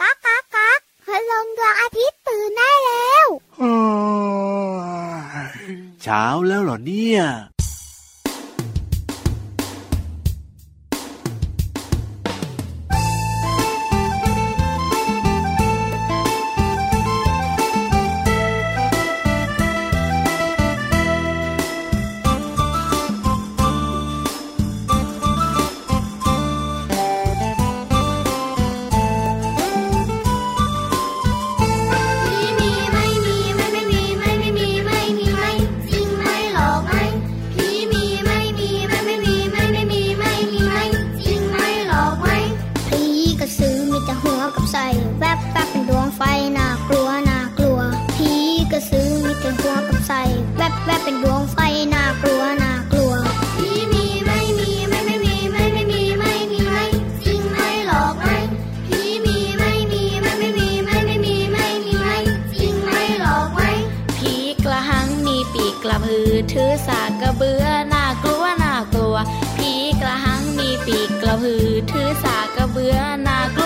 ก๊ากก๊ากก๊ากพลงดวงอาทิตย์ตื่นได้แล้วเช้าแล้วเหรอเนี่ย พือถือสากระเบือนา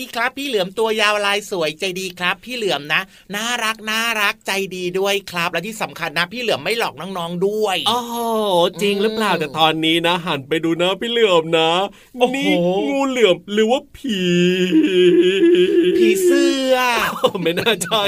ดีครับ พี่เหลือมตัวยาวลายสวยใจดีครับ พี่เหลือมนะน่ารักน่ารักใจดีด้วยครับ และที่สำคัญนะ พี่เหลือมไม่หลอกน้องๆด้วยอ๋อจริงหรือเปล่าแต่ตอนนี้นะหันไปดูนะพี่เหลือมนะนี่งูเหลือมหรือว่าผีผีเสื้อไม่น่าใช่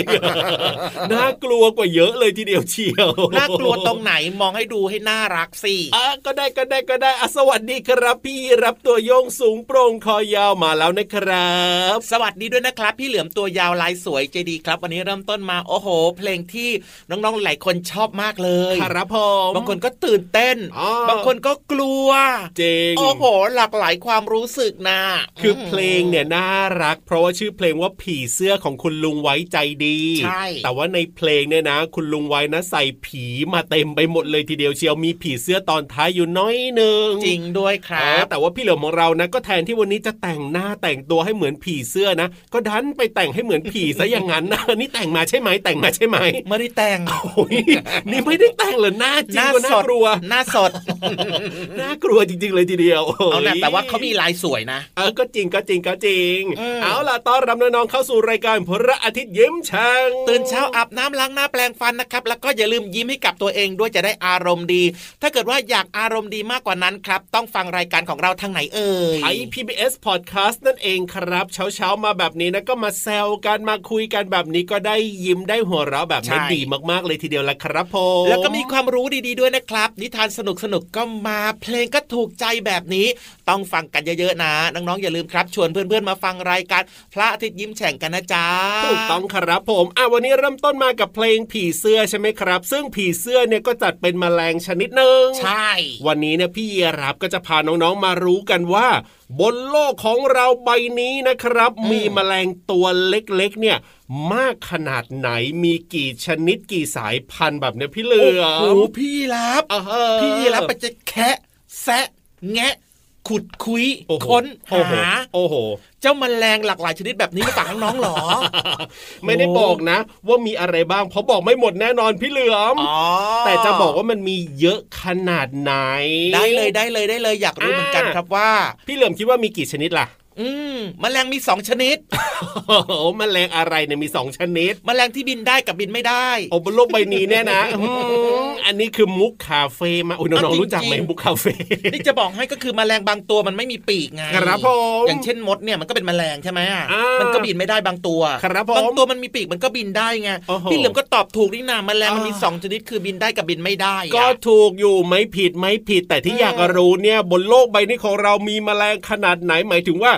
น่ากลัวกว่าเยอะเลยทีเดียวเชียวน่ากลัวตรงไหนมองให้ดูให้น่ารักสิอะก็ได้ก็ได้ก็ได้อสวัสดีครับ พี่รับตัวโยงสูงโปร่งคอยาวมาแล้วนะครับบสวัสดีด้วยนะครับ พี่เหลือมตัวยาวลายสวยใจดีครับ วันนี้เริ่มต้นมาโอ้โห เพลงที่น้องๆหลายคนชอบมากเลยครับผมบางคนก็ตื่นเต้น บางคนก็กลัวจริงโอ้โห หลากหลายความรู้สึกนะคือเพลงเนี่ยน่ารัก เพราะว่าชื่อเพลงว่าผีเสื้อของคุณลุงไว้ใจดีใช่แต่ว่าในเพลงเนี่ยนะ คุณลุงไว้นะใส่ผีมาเต็มไปหมดเลยทีเดียวเชียวมีผีเสื้อตอนท้ายอยู่น้อยหนึ่งจริงด้วยครับแต่ว่าพี่เหลือมของเรานะก็แทนที่วันนี้จะแต่งหน้าแต่งตัวให้เหมือนผีเสื้อนะ ก็ดันไปแต่งให้เหมือนผีซะอย่างนั้นนะนี่แต่งมาใช่ไหมแต่งมาใช่ไหมไม่ได้แต่งโอ้ยนี่ไม่ได้แต่งเหรอหน้าจริงก็น่ากลัวหน้าสดน่ากลัวจริง ๆ เลยทีเดียวเอานะโยแต่ว่าเขามีลายสวยนะเออก็จริงก็จริงก็จริงอืมเอาล่ะต้อนรับน้องๆเข้าสู่รายการพระอาทิตย์ยิ้มช่างตื่นเช้าอาบน้ำล้างหน้าแปลงฟันนะครับแล้วก็อย่าลืมยิ้มให้กับตัวเองด้วยจะได้อารมณ์ดี ถ้าเกิดว่าอยากอารมณ์ดีมากกว่านั้นครับ ต้องฟังรายการของเราทางไหนเอ่ยไอ PBS Podcast นั่นเองครับเช้าๆมาแบบนี้นะก็มาแซวกันมาคุยกันแบบนี้ก็ได้ยิ้มได้หัวเราะแบบนี้ใช่ดีมากๆเลยทีเดียวละครับผมแล้วก็มีความรู้ดีๆด้วยนะครับ นิทานสนุกสนุกๆก็มาเพลงก็ถูกใจแบบนี้ ต้องฟังกันเยอะๆนะน้องๆอย่าลืมครับ ชวนเพื่อนๆมาฟังรายการพระอาทิตย์ยิ้มแฉ่งกันนะจ๊ะถูกต้องครับผมอะวันนี้เริ่มต้นมากับเพลงผีเสื้อใช่ไหมครับ ซึ่งผีเสื้อเนี่ยก็จัดเป็นแมลงชนิดหนึ่งใช่ วันนี้เนี่ยพี่เยรับก็จะพาน้องๆมารู้กันว่า บนโลกของเราใบนี้นะครับ มีแมลงตัวเล็กๆ เนี่ย มากขนาดไหนมีกี่ชนิดกี่สายพันธุ์แบบเนี้ยพี่เหลือโอ้มโหพี่รับอ่าฮะพี่รับไปจะแคะแซะแงะ ขุดคุยโอ้โหค้นโอ้โหหาโอ้โห เจ้าแมลงหลากหลายชนิดแบบนี้มาฝากน้องๆหรอ ไม่ได้บอกนะ ว่ามีอะไรบ้างเพราะบอกไม่หมดแน่นอนพี่เหลือมอ๋อแต่จะบอกว่ามันมีเยอะขนาดไหน ได้เลยได้เลยได้เลยอยากรู้เหมือนกันครับว่า พี่เหลือมคิดว่ามีกี่ชนิดล่ะ อืมแมลงมีสองชนิดโอ้โหแมลงอะไรเนี่ยมีสองชนิด แมลงที่บินได้กับบินไม่ได้โอ้บนโลกใบนี้เนี่ยนะอืมอันนี้คือมุกคาเฟ่มาอุ้ยน้องเอาจริงๆๆรู้จักไหมมุกคาเฟ่นี่จะบอกให้ก็คือแมลงบางตัวมันไม่มีปีกไงครับผมอย่างเช่นมดเนี่ยมันก็เป็นแมลงใช่ไหมอะอ่ามัมันก็บินไม่ได้บางตัวครับผมบางตัวมันมีปีกมันก็บินได้ไงโอ้โหพี่เหลือมก็ตอบถูกนี่นาแมลงมันมีอ่าสองชนิดคือบินได้กับบินไม่ได้อะก็ถูกอยู่ไม่ผิดไม่ผิดแต่ที่อืมอยากรู้เนี่ยบนโลกใบนี้ของเรามีแมลงขนาดไหนหมายถึงว่า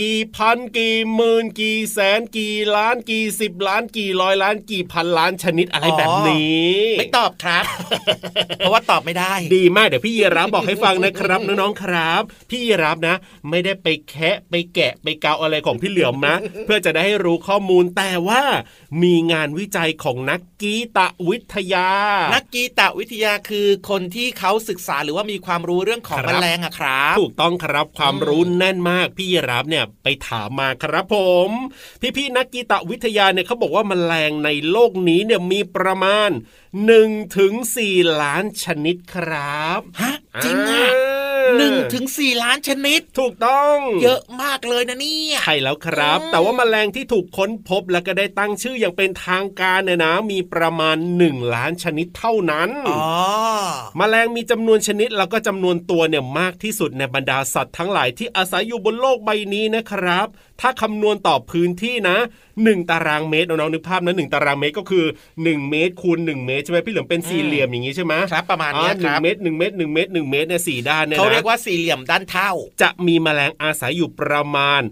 กี่พันกี่หมื่นกี่แสนกี่ล้านกี่สิบล้านกี่ร้อยล้านกี่พันล้านชนิดอะไรแบบนี้ ไม่ตอบครับ เพราะว่าตอบไม่ได้ ดีมากเดี๋ยวพี่ยีรับบอกให้ฟังนะครับน้องๆครับ พี่ยีรับนะ ไม่ได้ไปแคะไปแกะไปเกาอะไรของพี่เหลือมนะ เพื่อจะได้ให้รู้ข้อมูลแต่ว่า มีงานวิจัยของนักกีตวิทยา นักกีตวิทยาคือคนที่เขาศึกษาหรือว่ามีความรู้เรื่องของครับแมลงอะครับ ถูกต้องครับความรู้แน่นมากพี่ยีรับเนี่ยไปถามมาครับผม พี่ๆนักกีตวิทยาเนี่ยเขาบอกว่าแมลงในโลกนี้เนี่ยมีประมาณ1ถึง4ล้านชนิดครับฮะจริงอะ หนึ่งถึงสี่ล้านชนิด ถูกต้อง เยอะมากเลยนะเนี่ยใช่แล้วครับอืมแต่ว่าแมลงที่ถูกค้นพบและก็ได้ตั้งชื่ออย่างเป็นทางการเนี่ยนะ มีประมาณ1ล้านชนิดเท่านั้นอ๋อแมลงมีจำนวนชนิดแล้วก็จำนวนตัวเนี่ยมากที่สุดในบรรดาสัตว์ทั้งหลายที่อาศัยอยู่บนโลกใบนี้นะครับ ถ้าคำนวณต่อพื้นที่นะ 1 ตารางเมตรน้องๆนึกภาพนะหตารางเมตรก็คือ 1 เมตรคูณ1เมตรใช่ไหมพี่เหลือมเป็นสี่เหลี่ยมอย่างนี้ใช่ไหมครับประมาณอ๋อเนี้ยหคนึ่รังบเมตรหนึ่งเมตรหนึ่งเมตรหนึ่งเมตรเนี่ยสี่ด้านเนี่ยนะเขาเรียกว่าสี่เหลี่ยมด้านเท่า จะมีแมลงอาศัยอยู่ประมาณ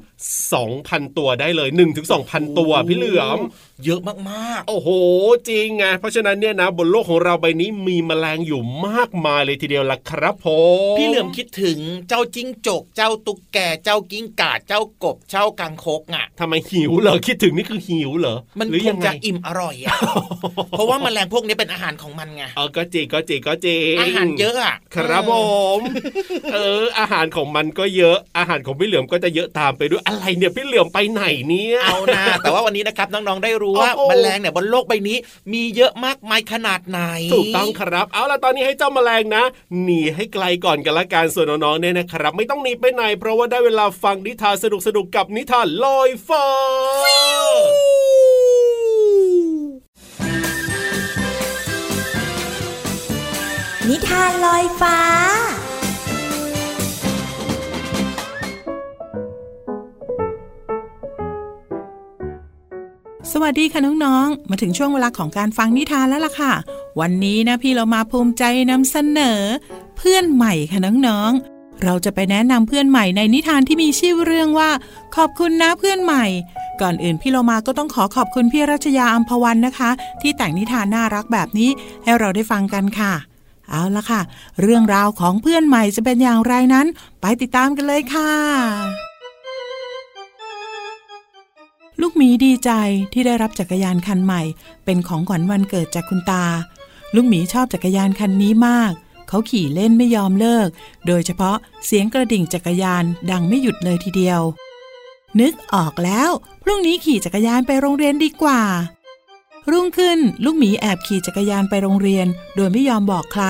2,000 ตัวได้เลย1ถึง2,000 ตัวพี่เหลือมเยอะมากโอ้โห จริงไง เพราะฉะนั้นเนี่ยนะบนโลกของเราใบนี้มีแมลงอยู่มากมายเลยทีเดียวล่ะครับผมๆพี่เหลือมคิดถึงเจ้าจิ้งจก เจ้าตุ๊กแก เจ้ากิ้งก่า เจ้ากบ เจ้ากังคกอะทำไมหิวเหรอ คิดถึงนี่คือหิวเหรอ มันหรือคยังงไงจะอิ่มอร่อยอะ เพราะว่าแมลงพวกนี้เป็นอาหารของมันไงเออก็จริงก็จริงก็จริงอาหารเยอะอะ ครับผมเออ อาหารของมันก็เยอะอาหารของพี่เหลือมก็จะเยอะตามไปด้วยอะไรเนี่ยพี่เหลือมไปไหนเนี่ยเอานะแต่ว่าวันนี้นะครับน้องๆได้รู้ว่าโอ้โหแมลงเนี่ยบนโลกใบนี้ มีเยอะมากมายขนาดไหนถูกต้องครับ เอาล่ะตอนนี้ให้เจ้าแมลงนะหนีให้ไกลก่อนกันละกันส่วนน้องๆเนี่ยนะครับ ไม่ต้องหนีไปไหนเพราะว่าได้เวลาฟังนิทานสนุกๆกับนิทานลอยฟ้านิทานลอยฟ้า สวัสดีค่ะน้องๆ มาถึงช่วงเวลาของการฟังนิทานแล้วล่ะค่ะ วันนี้นะพี่เรามาภูมิใจนำเสนอ เพื่อนใหม่ค่ะน้องๆ เราจะไปแนะนำเพื่อนใหม่ในนิทานที่มีชื่อเรื่องว่า ขอบคุณนะเพื่อนใหม่ ก่อนอื่นพี่เรามาก็ต้องขอขอบคุณพี่รัชยาอัมพวันนะคะ ที่แต่งนิทานน่ารักแบบนี้ให้เราได้ฟังกันค่ะ เอาละค่ะ เรื่องราวของเพื่อนใหม่จะเป็นอย่างไรนั้น ไปติดตามกันเลยค่ะ ลูกหมีดีใจที่ได้รับจักรยานคันใหม่ เป็นของขวัญวันเกิดจากคุณตา ลูกหมีชอบจักรยานคันนี้มาก เขาขี่เล่นไม่ยอมเลิก โดยเฉพาะเสียงกระดิ่งจักรยานดังไม่หยุดเลยทีเดียว นึกออกแล้ว พรุ่งนี้ขี่จักรยานไปโรงเรียนดีกว่า รุ่งขึ้นลูกหมีแอบขี่จักรยานไปโรงเรียน โดยไม่ยอมบอกใคร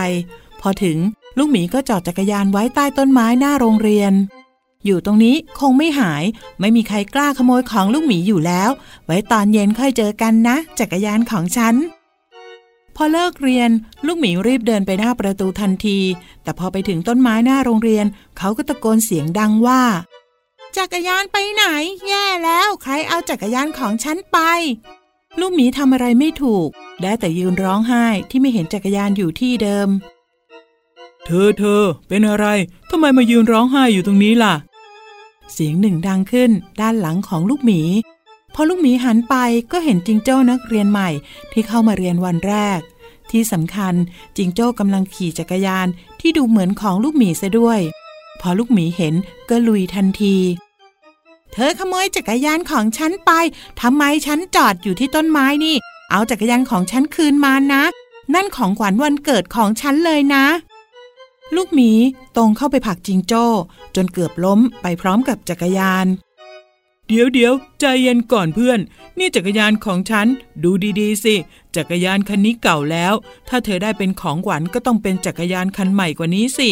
พอถึงลูกหมีก็จอดจักรยานไว้ใต้ต้นไม้หน้าโรงเรียน อยู่ตรงนี้คงไม่หาย ไม่มีใครกล้าขโมยของลูกหมีอยู่แล้ว ไว้ตอนเย็นค่อยเจอกันนะ จักรยานของฉัน พอเลิกเรียน ลูกหมีรีบเดินไปหน้าประตูทันที แต่พอไปถึงต้นไม้หน้าโรงเรียน เขาก็ตะโกนเสียงดังว่า จักรยานไปไหน แย่แล้ว ใครเอาจักรยานของฉันไป ลูกหมีทำอะไรไม่ถูก ได้แต่ยืนร้องไห้ที่ไม่เห็นจักรยานอยู่ที่เดิมเธอเธอ เป็นอะไร ทำไมมายืนร้องไห้อยู่ตรงนี้ล่ะ เสียงหนึ่งดังขึ้นด้านหลังของลูกหมี พอลูกหมีหันไปก็เห็นจิงโจ้นักเรียนใหม่ที่เข้ามาเรียนวันแรก ที่สำคัญจิงโจ้กำลังขี่จักรยานที่ดูเหมือนของลูกหมีซะด้วย พอลูกหมีเห็นก็ลุยทันที เธอขโมยจักรยานของฉันไปทำไมฉันจอดอยู่ที่ต้นไม้นี่ เอาจักรยานของฉันคืนมานะ นั่นของขวัญวันเกิดของฉันเลยนะ ลูกหมีตรงเข้าไปผลักจิงโจ้จนเกือบล้มไปพร้อมกับจักรยาน เดี๋ยวเดี๋ยวใจเย็นก่อนเพื่อน นี่จักรยานของฉัน ดูดีๆ สิ จักรยานคันนี้เก่าแล้ว ถ้าเธอได้เป็นของขวัญก็ต้องเป็นจักรยานคันใหม่กว่านี้สิ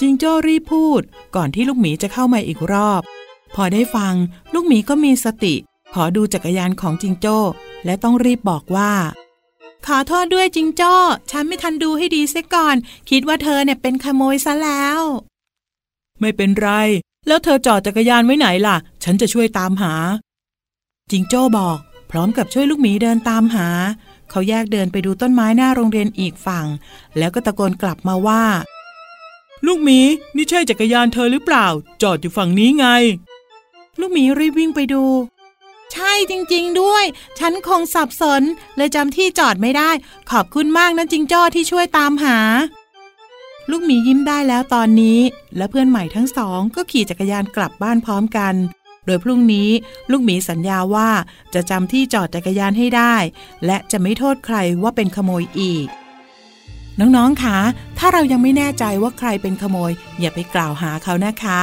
จิงโจ้รีบพูด ก่อนที่ลูกหมีจะเข้ามาอีกรอบ พอได้ฟัง ลูกหมีก็มีสติ ขอดูจักรยานของจิงโจ้ และต้องรีบบอกว่า ขอโทษด้วยจิงโจ้ฉันไม่ทันดูให้ดีเสียก่อน คิดว่าเธอเนี่ยเป็นขโมยซะแล้ว ไม่เป็นไร แล้วเธอจอดจักรยานไว้ไหนล่ะ ฉันจะช่วยตามหา จิงโจ้บอก พร้อมกับช่วยลูกหมีเดินตามหา เขาแยกเดินไปดูต้นไม้หน้าโรงเรียนอีกฝั่ง แล้วก็ตะโกนกลับมาว่า ลูกหมีนี่ใช่จักรยานเธอหรือเปล่า จอดอยู่ฝั่งนี้ไง ลูกหมีรีบวิ่งไปดู ใช่จริง ๆ ด้วย ฉันคงสับสน เลยจำที่จอดไม่ได้ ขอบคุณมากนะจิงจ้อที่ช่วยตามหา ลูกหมียิ้มได้แล้วตอนนี้ และเพื่อนใหม่ทั้งสอง ก็ขี่จักรยานกลับบ้านพร้อมกัน โดยพรุ่งนี้ลูกหมีสัญญาว่าจะจำที่จอดจักรยานให้ได้ และจะไม่โทษใครว่าเป็นขโมยอีก น้องๆคะถ้าเรายังไม่แน่ใจว่าใครเป็นขโมย อย่าไปกล่าวหาเขานะคะ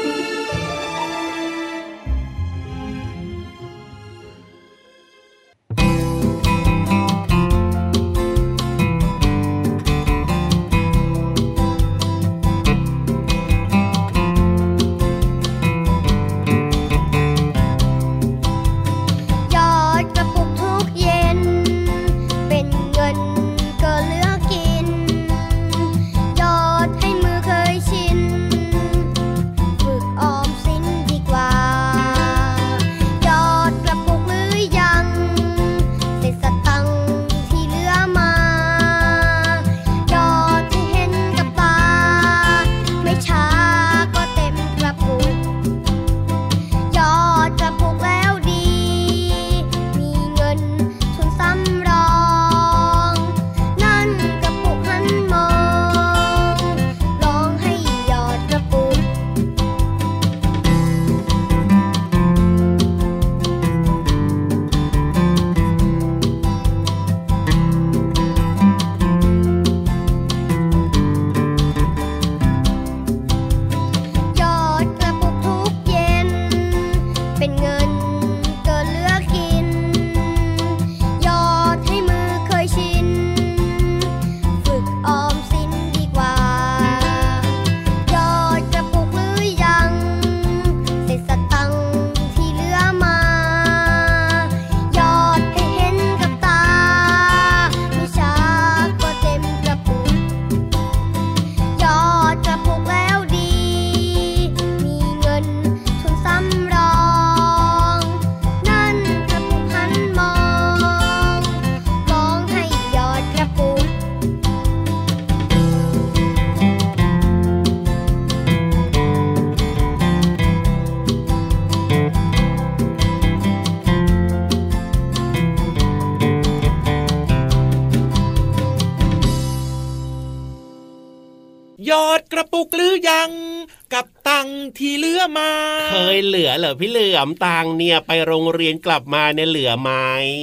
ยอดกระปุกหรือยัง กับตัง ที่เหลือมา เคยเหลือเหรอพี่เหลือมตังค์เนี่ยไปโรงเรียนกลับมาเนี่ยเหลือไหม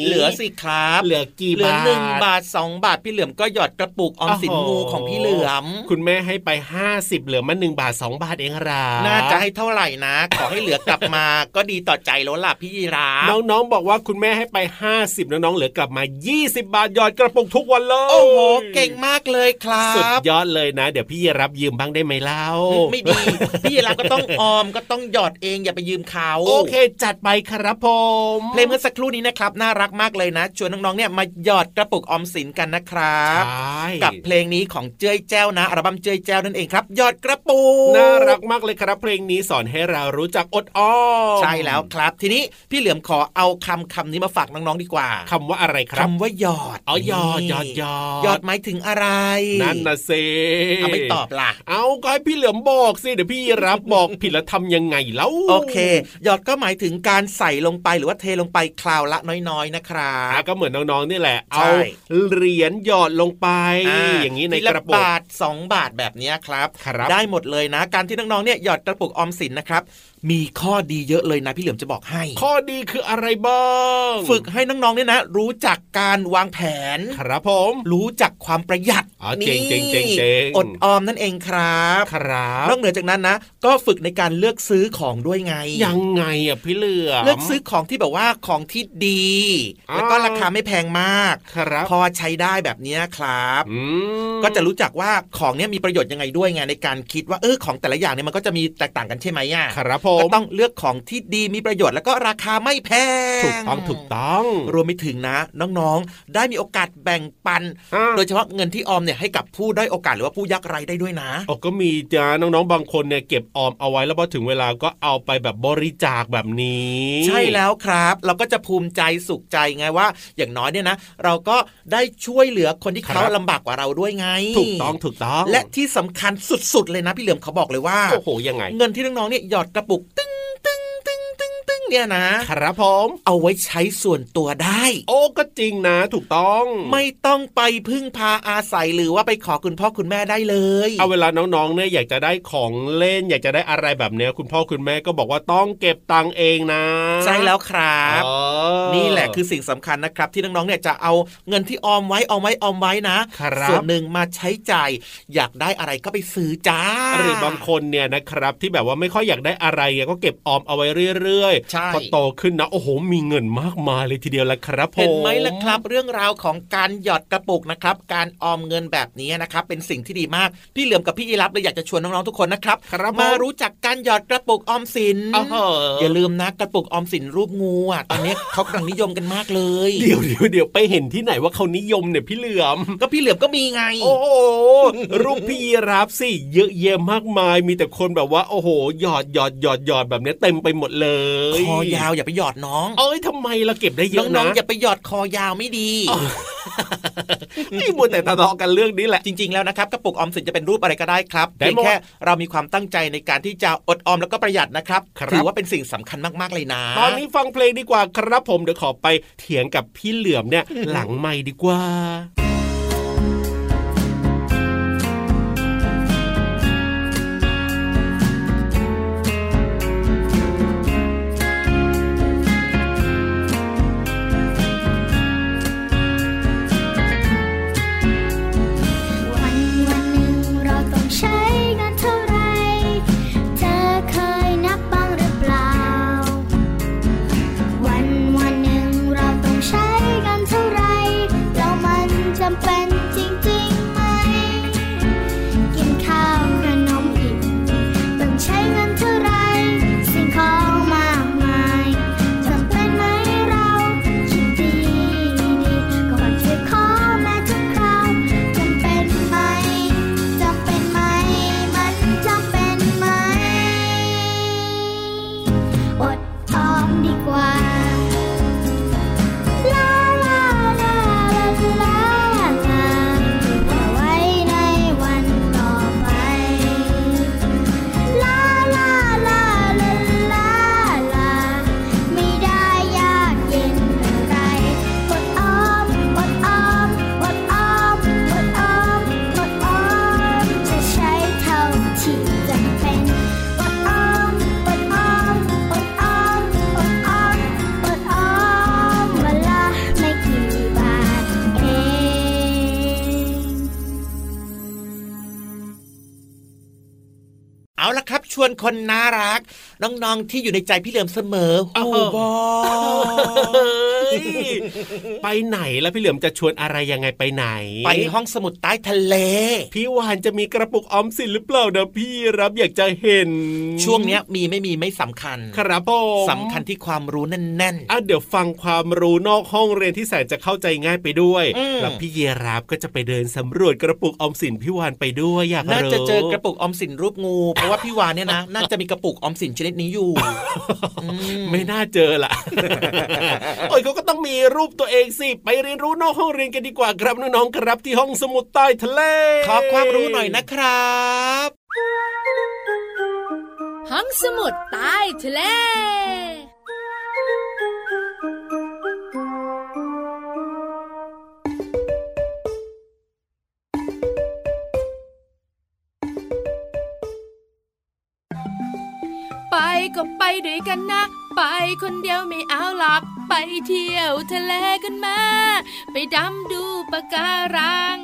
เหลือสิครับ เหลือกี่เหลือบาทหนึ่งบาทสองบาทพี่เหลือมก็หยอดกระปุกออมสินโอ้โหงูของพี่เหลือม คุณแม่ให้ไป50เหลือมา1บาท2บาทเองครับน่าจะให้เท่าไหร่นะ ขอให้เหลือกลับมาก็ดีต่อใจแล้วล่ะพี่ยีราฟน้องๆบอกว่าคุณแม่ให้ไป50น้องๆเหลือกลับมา20บาทหยอดกระปุกทุกวันเลยโอ้โหเก่งมากเลยครับสุดยอดเลยนะ เดี๋ยวพี่รับยืมบ้างได้ไหมเล่าไม่ดีพี่ยีราฟก็ต้องออมก็ต้องหยอดเองอย่าไปยืมเขาโอเค จัดไปครับผมเพลงเมื่อสักครู่นี้นะครับน่ารักมากเลยนะ ชวนน้องๆเนี่ยมาหยอดกระปุกออมสินกันนะครับใช่กับเพลงนี้ของเจ้ยแจ้วนะอัลบั้มเจ้ยแจ้วนั่นเองครับหยอดกระปุกน่ารักมากเลยครับ เพลงนี้สอนให้เรารู้จักอดอ้อมใช่แล้วครับ ทีนี้พี่เหลือมขอเอาคำคำนี้มาฝากน้องๆดีกว่าคำว่าอะไรครับคำว่าหยอดอ๋อหยอดหยอดหยอดหยอดหมายถึงอะไรนั่นนะเซเอาไม่ตอบล่ะ เอาก็ให้พี่เหลือมบอกสิเดี๋ยวพี่รับบอกผิดแล้วทำยังไงแล้วโอเค หยอดก็หมายถึงการใส่ลงไปหรือว่าเทลงไปคราวละน้อยๆนะครัอะบก็เหมือนน้องๆนี่แหละใช่เอาเหรียญหยอดลงไปอย่างนี้ในทีกละระปุกบาทสองบาทแบบเนี้ยครับครับ ได้หมดเลยนะ การที่น้องๆเนี่ยหยอดกระปุกออมสินนะครับมีข้อดีเยอะเลยนะพี่เหลือมจะบอกให้ ข้อดีคืออะไรบ้างฝึกให้น้องๆเนี่ยนะ รู้จักการวางแผน ครับผม รู้จักความประหยัดอ๋อเจ๋งนี่เจ๋งเจ๋งเจ๋งอดออมนั่นเองครับครับนอกเหนือจากนั้นนะ ก็ฝึกในการเลือกซื้อของด้วยไง ยังไงอะพี่เหลือมเลือกซื้อของที่แบบว่าของที่ดีอ่าแล้วก็ราคาไม่แพงมากครับพอใช้ได้แบบเนี้ยครับอืมก็จะรู้จักว่าของเนี้ยมีประโยชน์ยังไงด้วยไงในการคิดว่าเออของแต่ละอย่างเนี่ยมันก็จะมีแตกต่างกันใช่ไหมอะครับผก็มต้องเลือกของที่ดีมีประโยชน์แล้วก็ราคาไม่แพงถูกต้องถูกต้อง รวมไปถึงนะ น้องๆ ได้มีโอกาสแบ่งปันอ่าโดยเฉพาะเงินที่ออมเนี่ยให้กับผู้ได้อยโอกาสหรือว่าผู้ยากไร้ได้ด้วยนะโอ้ก็มีจ้าน้องๆบางคนเนี่ยเก็บออมเอาไว้แล้วพอถึงเวลาก็เอาไปแบบบริจาคแบบนี้ ใช่แล้วครับ เราก็จะภูมิใจสุขใจไงว่า อย่างน้อยเนี่ยนะ เราก็ได้ช่วยเหลือคนที่เขาลำบากกว่าเราด้วยไง ถูกต้องถูกต้อง และที่สำคัญสุดๆเลยนะพี่เหลือมเขาบอกเลยว่าโอ้โหยังไง เงินที่น้องๆเนี่ยหยอดกระปุกตึ้ง ตึ้งตึ้งตึ้งตึ้งเนี่ยนะ ครับผมเอาไว้ใช้ส่วนตัวได้ โอ้ก็จริงนะ ถูกต้อง ไม่ต้องไปพึ่งพาอาศัยหรือว่าไปขอคุณพ่อคุณแม่ได้เลย เอาเวลาน้องๆเนี่ยอยากจะได้ของเล่น อยากจะได้อะไรแบบเนี้ยคุณพ่อคุณแม่ก็บอกว่าต้องเก็บตังค์เองนะ ใช่แล้วครับอ๋อนี่แหละคือสิ่งสำคัญนะครับ ที่น้องๆเนี่ยจะเอาเงินที่ออมไว้ออมไว้ออมไว้นะครับส่วนหนึ่งมาใช้จ่ายอยากได้อะไรก็ไปซื้อจ้า หรือบางคนเนี่ยนะครับที่แบบว่าไม่ค่อยอยากได้อะไรอะก็เก็บออมเอาไว้เรื่อยใช่ๆพอโตขึ้นนะโอ้โหมีเงินมากมายเลยทีเดียวละครับผมเห็นไหมล่ะครับ เรื่องราวของการหยอดกระปุกนะครับ การออมเงินแบบนี้นะครับ เป็นสิ่งที่ดีมากพี่เหลือมกับพี่ยีรับเลยอยากจะชวนน้องๆทุกคนนะครับครับมาผมรู้จักการหยอดกระปุกออมสินอ้าวเหรออย่าลืมนะกระปุกออมสินรูปงูอะตอนนี้เขากำลังนิยมกันมากเลยเดี๋ยวเดี๋ยวเดี๋ยวไปเห็นที่ไหนว่าเขานิยมเนี่ยพี่เหลือมก็พี่เหลือมก็มีไง โอ้โหรูปพี่ยีรับสิเยอะแยะมากมาย มีแต่คนแบบว่า โอ้โหหยอดหยอดหยอดหยอดแบบเนี้ยเต็มไปหมดเลยคอยาวอย่าไปหยอดน้อง เอ้ยทำไมเราเก็บได้เยน้อะองนะๆอย่าไปหยอดคอยาวไม่ดีนี่มัวแต่ทะเลาะกันเรื่องนี้แหละจริงๆแล้วนะครับกระปุกออมสินจะเป็นรูปอะไรก็ได้ครับได้เพียงหมดแค่เรามีความตั้งใจในการที่จะอดออมแล้วก็ประหยัดนะครับครับถือว่าเป็นสิ่งสำคัญมากๆเลยนะ ตอนนี้ฟังเพลงดีกว่าครับผมเดี๋ยวขอไปเถียงกับพี่เหลือมเนี่ยหลังไม่ดีกว่า pan วนคนน่ารัก น้องๆที่อยู่ในใจพี่เหลือมเสมออ้าวโอ้บอเฮ้ย ไปไหนแล้วพี่เหลือมจะชวนอะไรยังไงไปไหน ไปห้องสมุดใต้ทะเล พี่วานจะมีกระปุกออมสินหรือเปล่านะพี่รับอยากจะเห็น ช่วงเนี้ยมีไม่มีไม่สำคัญ ครับผมสำคัญที่ความรู้แน่นอะเดี๋ยวฟังความรู้นอกห้องเรียนที่แสนจะเข้าใจง่ายไปด้วยอืมแล้วพี่เยรับก็จะไปเดินสำรวจกระปุกออมสินพี่วานไปด้วยอยากๆน่ารู้จะเจอกระปุกออมสินรูปงู เพราะว่าพี่วานเนี่ยนะน่าจะมีกระปุกออมสินชนิดนี้อยู่อืมไม่น่าเจอละโอ้ยเขาก็ต้องมีรูปตัวเองสิไปเรียนรู้นอกห้องเรียนกันดีกว่าครับน้องๆครับที่ห้องสมุดใต้ทะเลขอความรู้หน่อยนะครับห้องสมุดใต้ทะเลไปก็ไปด้วยกันนะ ไปคนเดียวไม่เอาหรอก ไปเที่ยวทะเลกันมา ไปดำดูปะการัง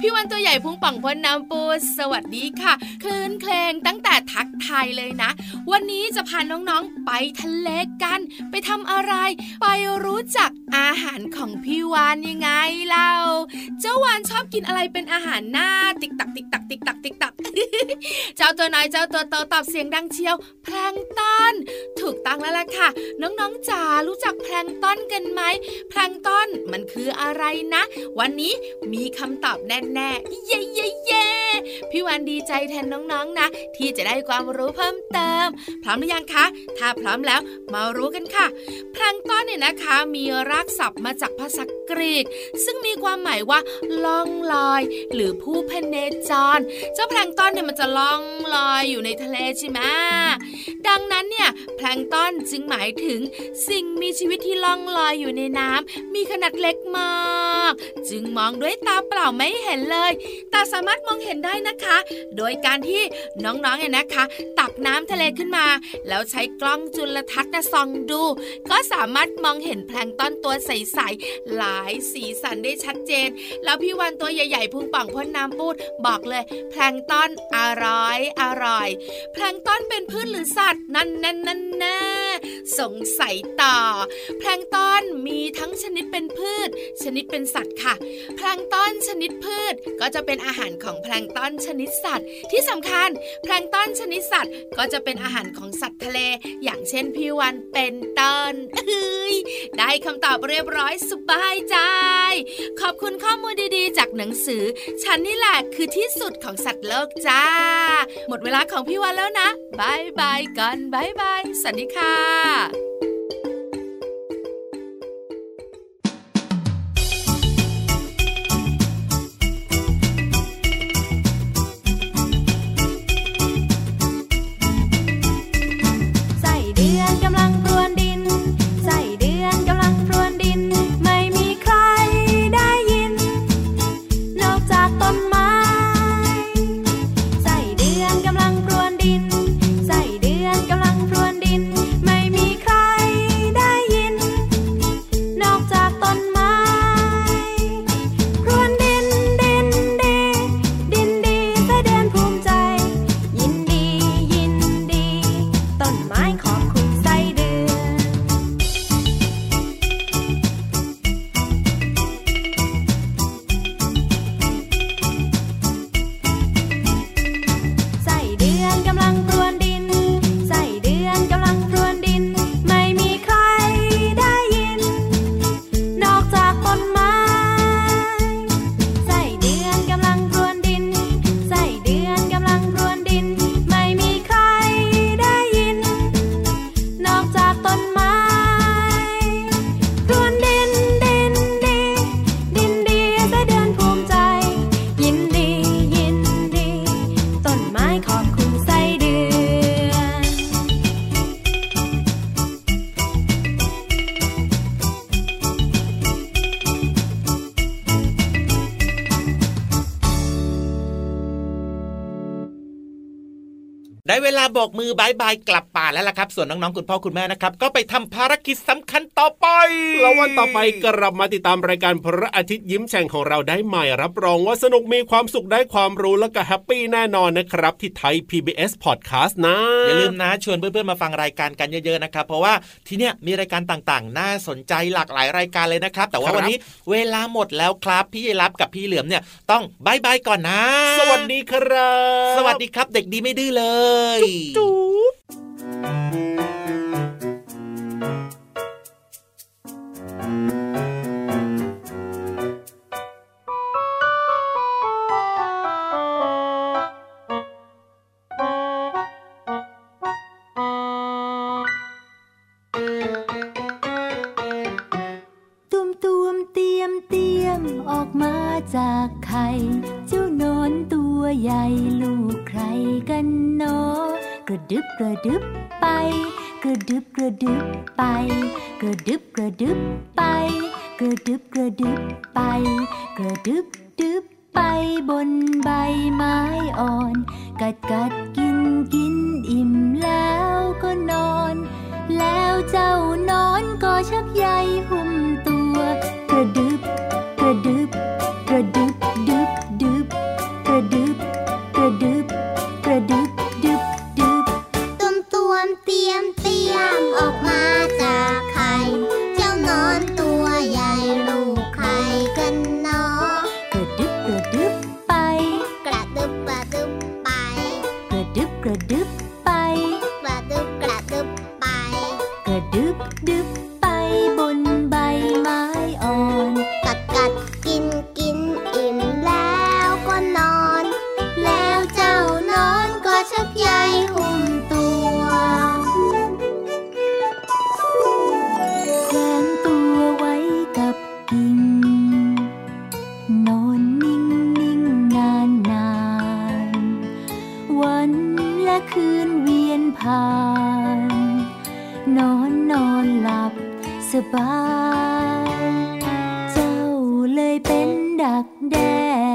พี่วันตัวใหญ่พุงป่องพ้นน้ำปูสวัสดีค่ะ คลื่นเพลงตั้งแต่ทักทายเลยนะ วันนี้จะพาน้องๆไปทะเลกัน ไปทำอะไร ไปรู้จักอาหารของพี่วานยังไงเล่า เจ้าวานชอบกินอะไรเป็นอาหารหน้า ติ๊กตักติ๊กตักติ๊กตักติ๊กตัก เจ้าตัวน้อยเจ้าตัวโตตอบเสียงดังเชียว แพลงก์ตอนถูกต้องแล้วล่ะค่ะ น้องๆจ๋ารู้จักแพลงก์ตอนกันไหมแพลงก์ตอนมันคืออะไรนะ วันนี้มีคำตอบแน่ๆ เย้เย้เย้พี่วันดีใจแทนน้องๆนะ ที่จะได้ความรู้เพิ่มเติม พร้อมหรือยังคะ ถ้าพร้อมแล้วมารู้กันค่ะแพลงก์ตอนเนี่ยนะคะมีรากศัพท์มาจากภาษากรีก ซึ่งมีความหมายว่าล่องลอย หรือผู้พเนจร เจ้าแพลงต้นเนี่ยมันจะล่องลอยอยู่ในทะเลใช่ไหมดังนั้นเนี่ยแพลงต้นจึงหมายถึงสิ่งมีชีวิตที่ล่องลอยอยู่ในน้ำมีขนาดเล็กมาก จึงมองด้วยตาเปล่าไม่เห็นเลย แต่สามารถมองเห็นได้นะคะ โดยการที่น้องๆเนี่ยนะคะ ตักน้ำทะเลขึ้นมา แล้วใช้กล้องจุลทรรศน์นะส่องดู ก็สามารถมองเห็นแพลงต้นตัวใสๆหลายสีสันได้ชัดเจน แล้วพี่วันตัวใหญ่ๆพุงป่องพ่นน้ำปูดบอกเลย แพลงต้นอร่อยอร่อย แพลงต้นเป็นพืชหรือสัตว์นั่นนั่นนั่นแน่สงสัยต่อแพลงต้อนมีทั้งชนิดเป็นพืช ชนิดเป็นสัตว์ค่ะ แพลงต้อนชนิดพืชก็จะเป็นอาหารของแพลงต้อนชนิดสัตว์ ที่สำคัญ แพลงต้อนชนิดสัตว์ ก็จะเป็นอาหารของสัตว์ทะเล อย่างเช่นพี่วันเป็นต้นเอ้ยได้คำตอบเรียบร้อยสบายใจ ขอบคุณข้อมูลดีๆ จากหนังสือ ฉันนี่แหละคือที่สุดของสัตว์โลกจ้า หมดเวลาของพี่วันแล้วนะ bye bye กัน bye bye สวัสดีค่ะ บอกมือ bye bye กลับป่าแล้วล่ะครับ ส่วนน้องๆคุณพ่อคุณแม่นะครับ ก็ไปทำภารกิจสำคัญต่อไป แล้ววันต่อไปกลับมาติดตามรายการพระอาทิตย์ยิ้มแฉ่งของเราได้ใหม่รับรองว่าสนุกมีความสุขได้ความรู้แล้วก็ happy แน่นอนนะครับ ที่ไทย PBS Podcast นะ อย่าลืมนะชวนเพื่อนๆมาฟังรายการกันเยอะๆนะครับ เพราะว่าที่เนี้ยมีรายการต่างๆ น่าสนใจหลากหลายรายการเลยนะครับ แต่ว่าวันนี้เวลาหมดแล้วครับพี่ยรับกับพี่เหลือมเนี่ยต้อง bye bye ก่อนนะ สวัสดีครับ สวัสดีครับเด็กดีไม่ดื้อเลยจุ๊บ คืนเวียนผ่าน นอนนอนหลับสบาย เจ้าเลยเป็นดักแด้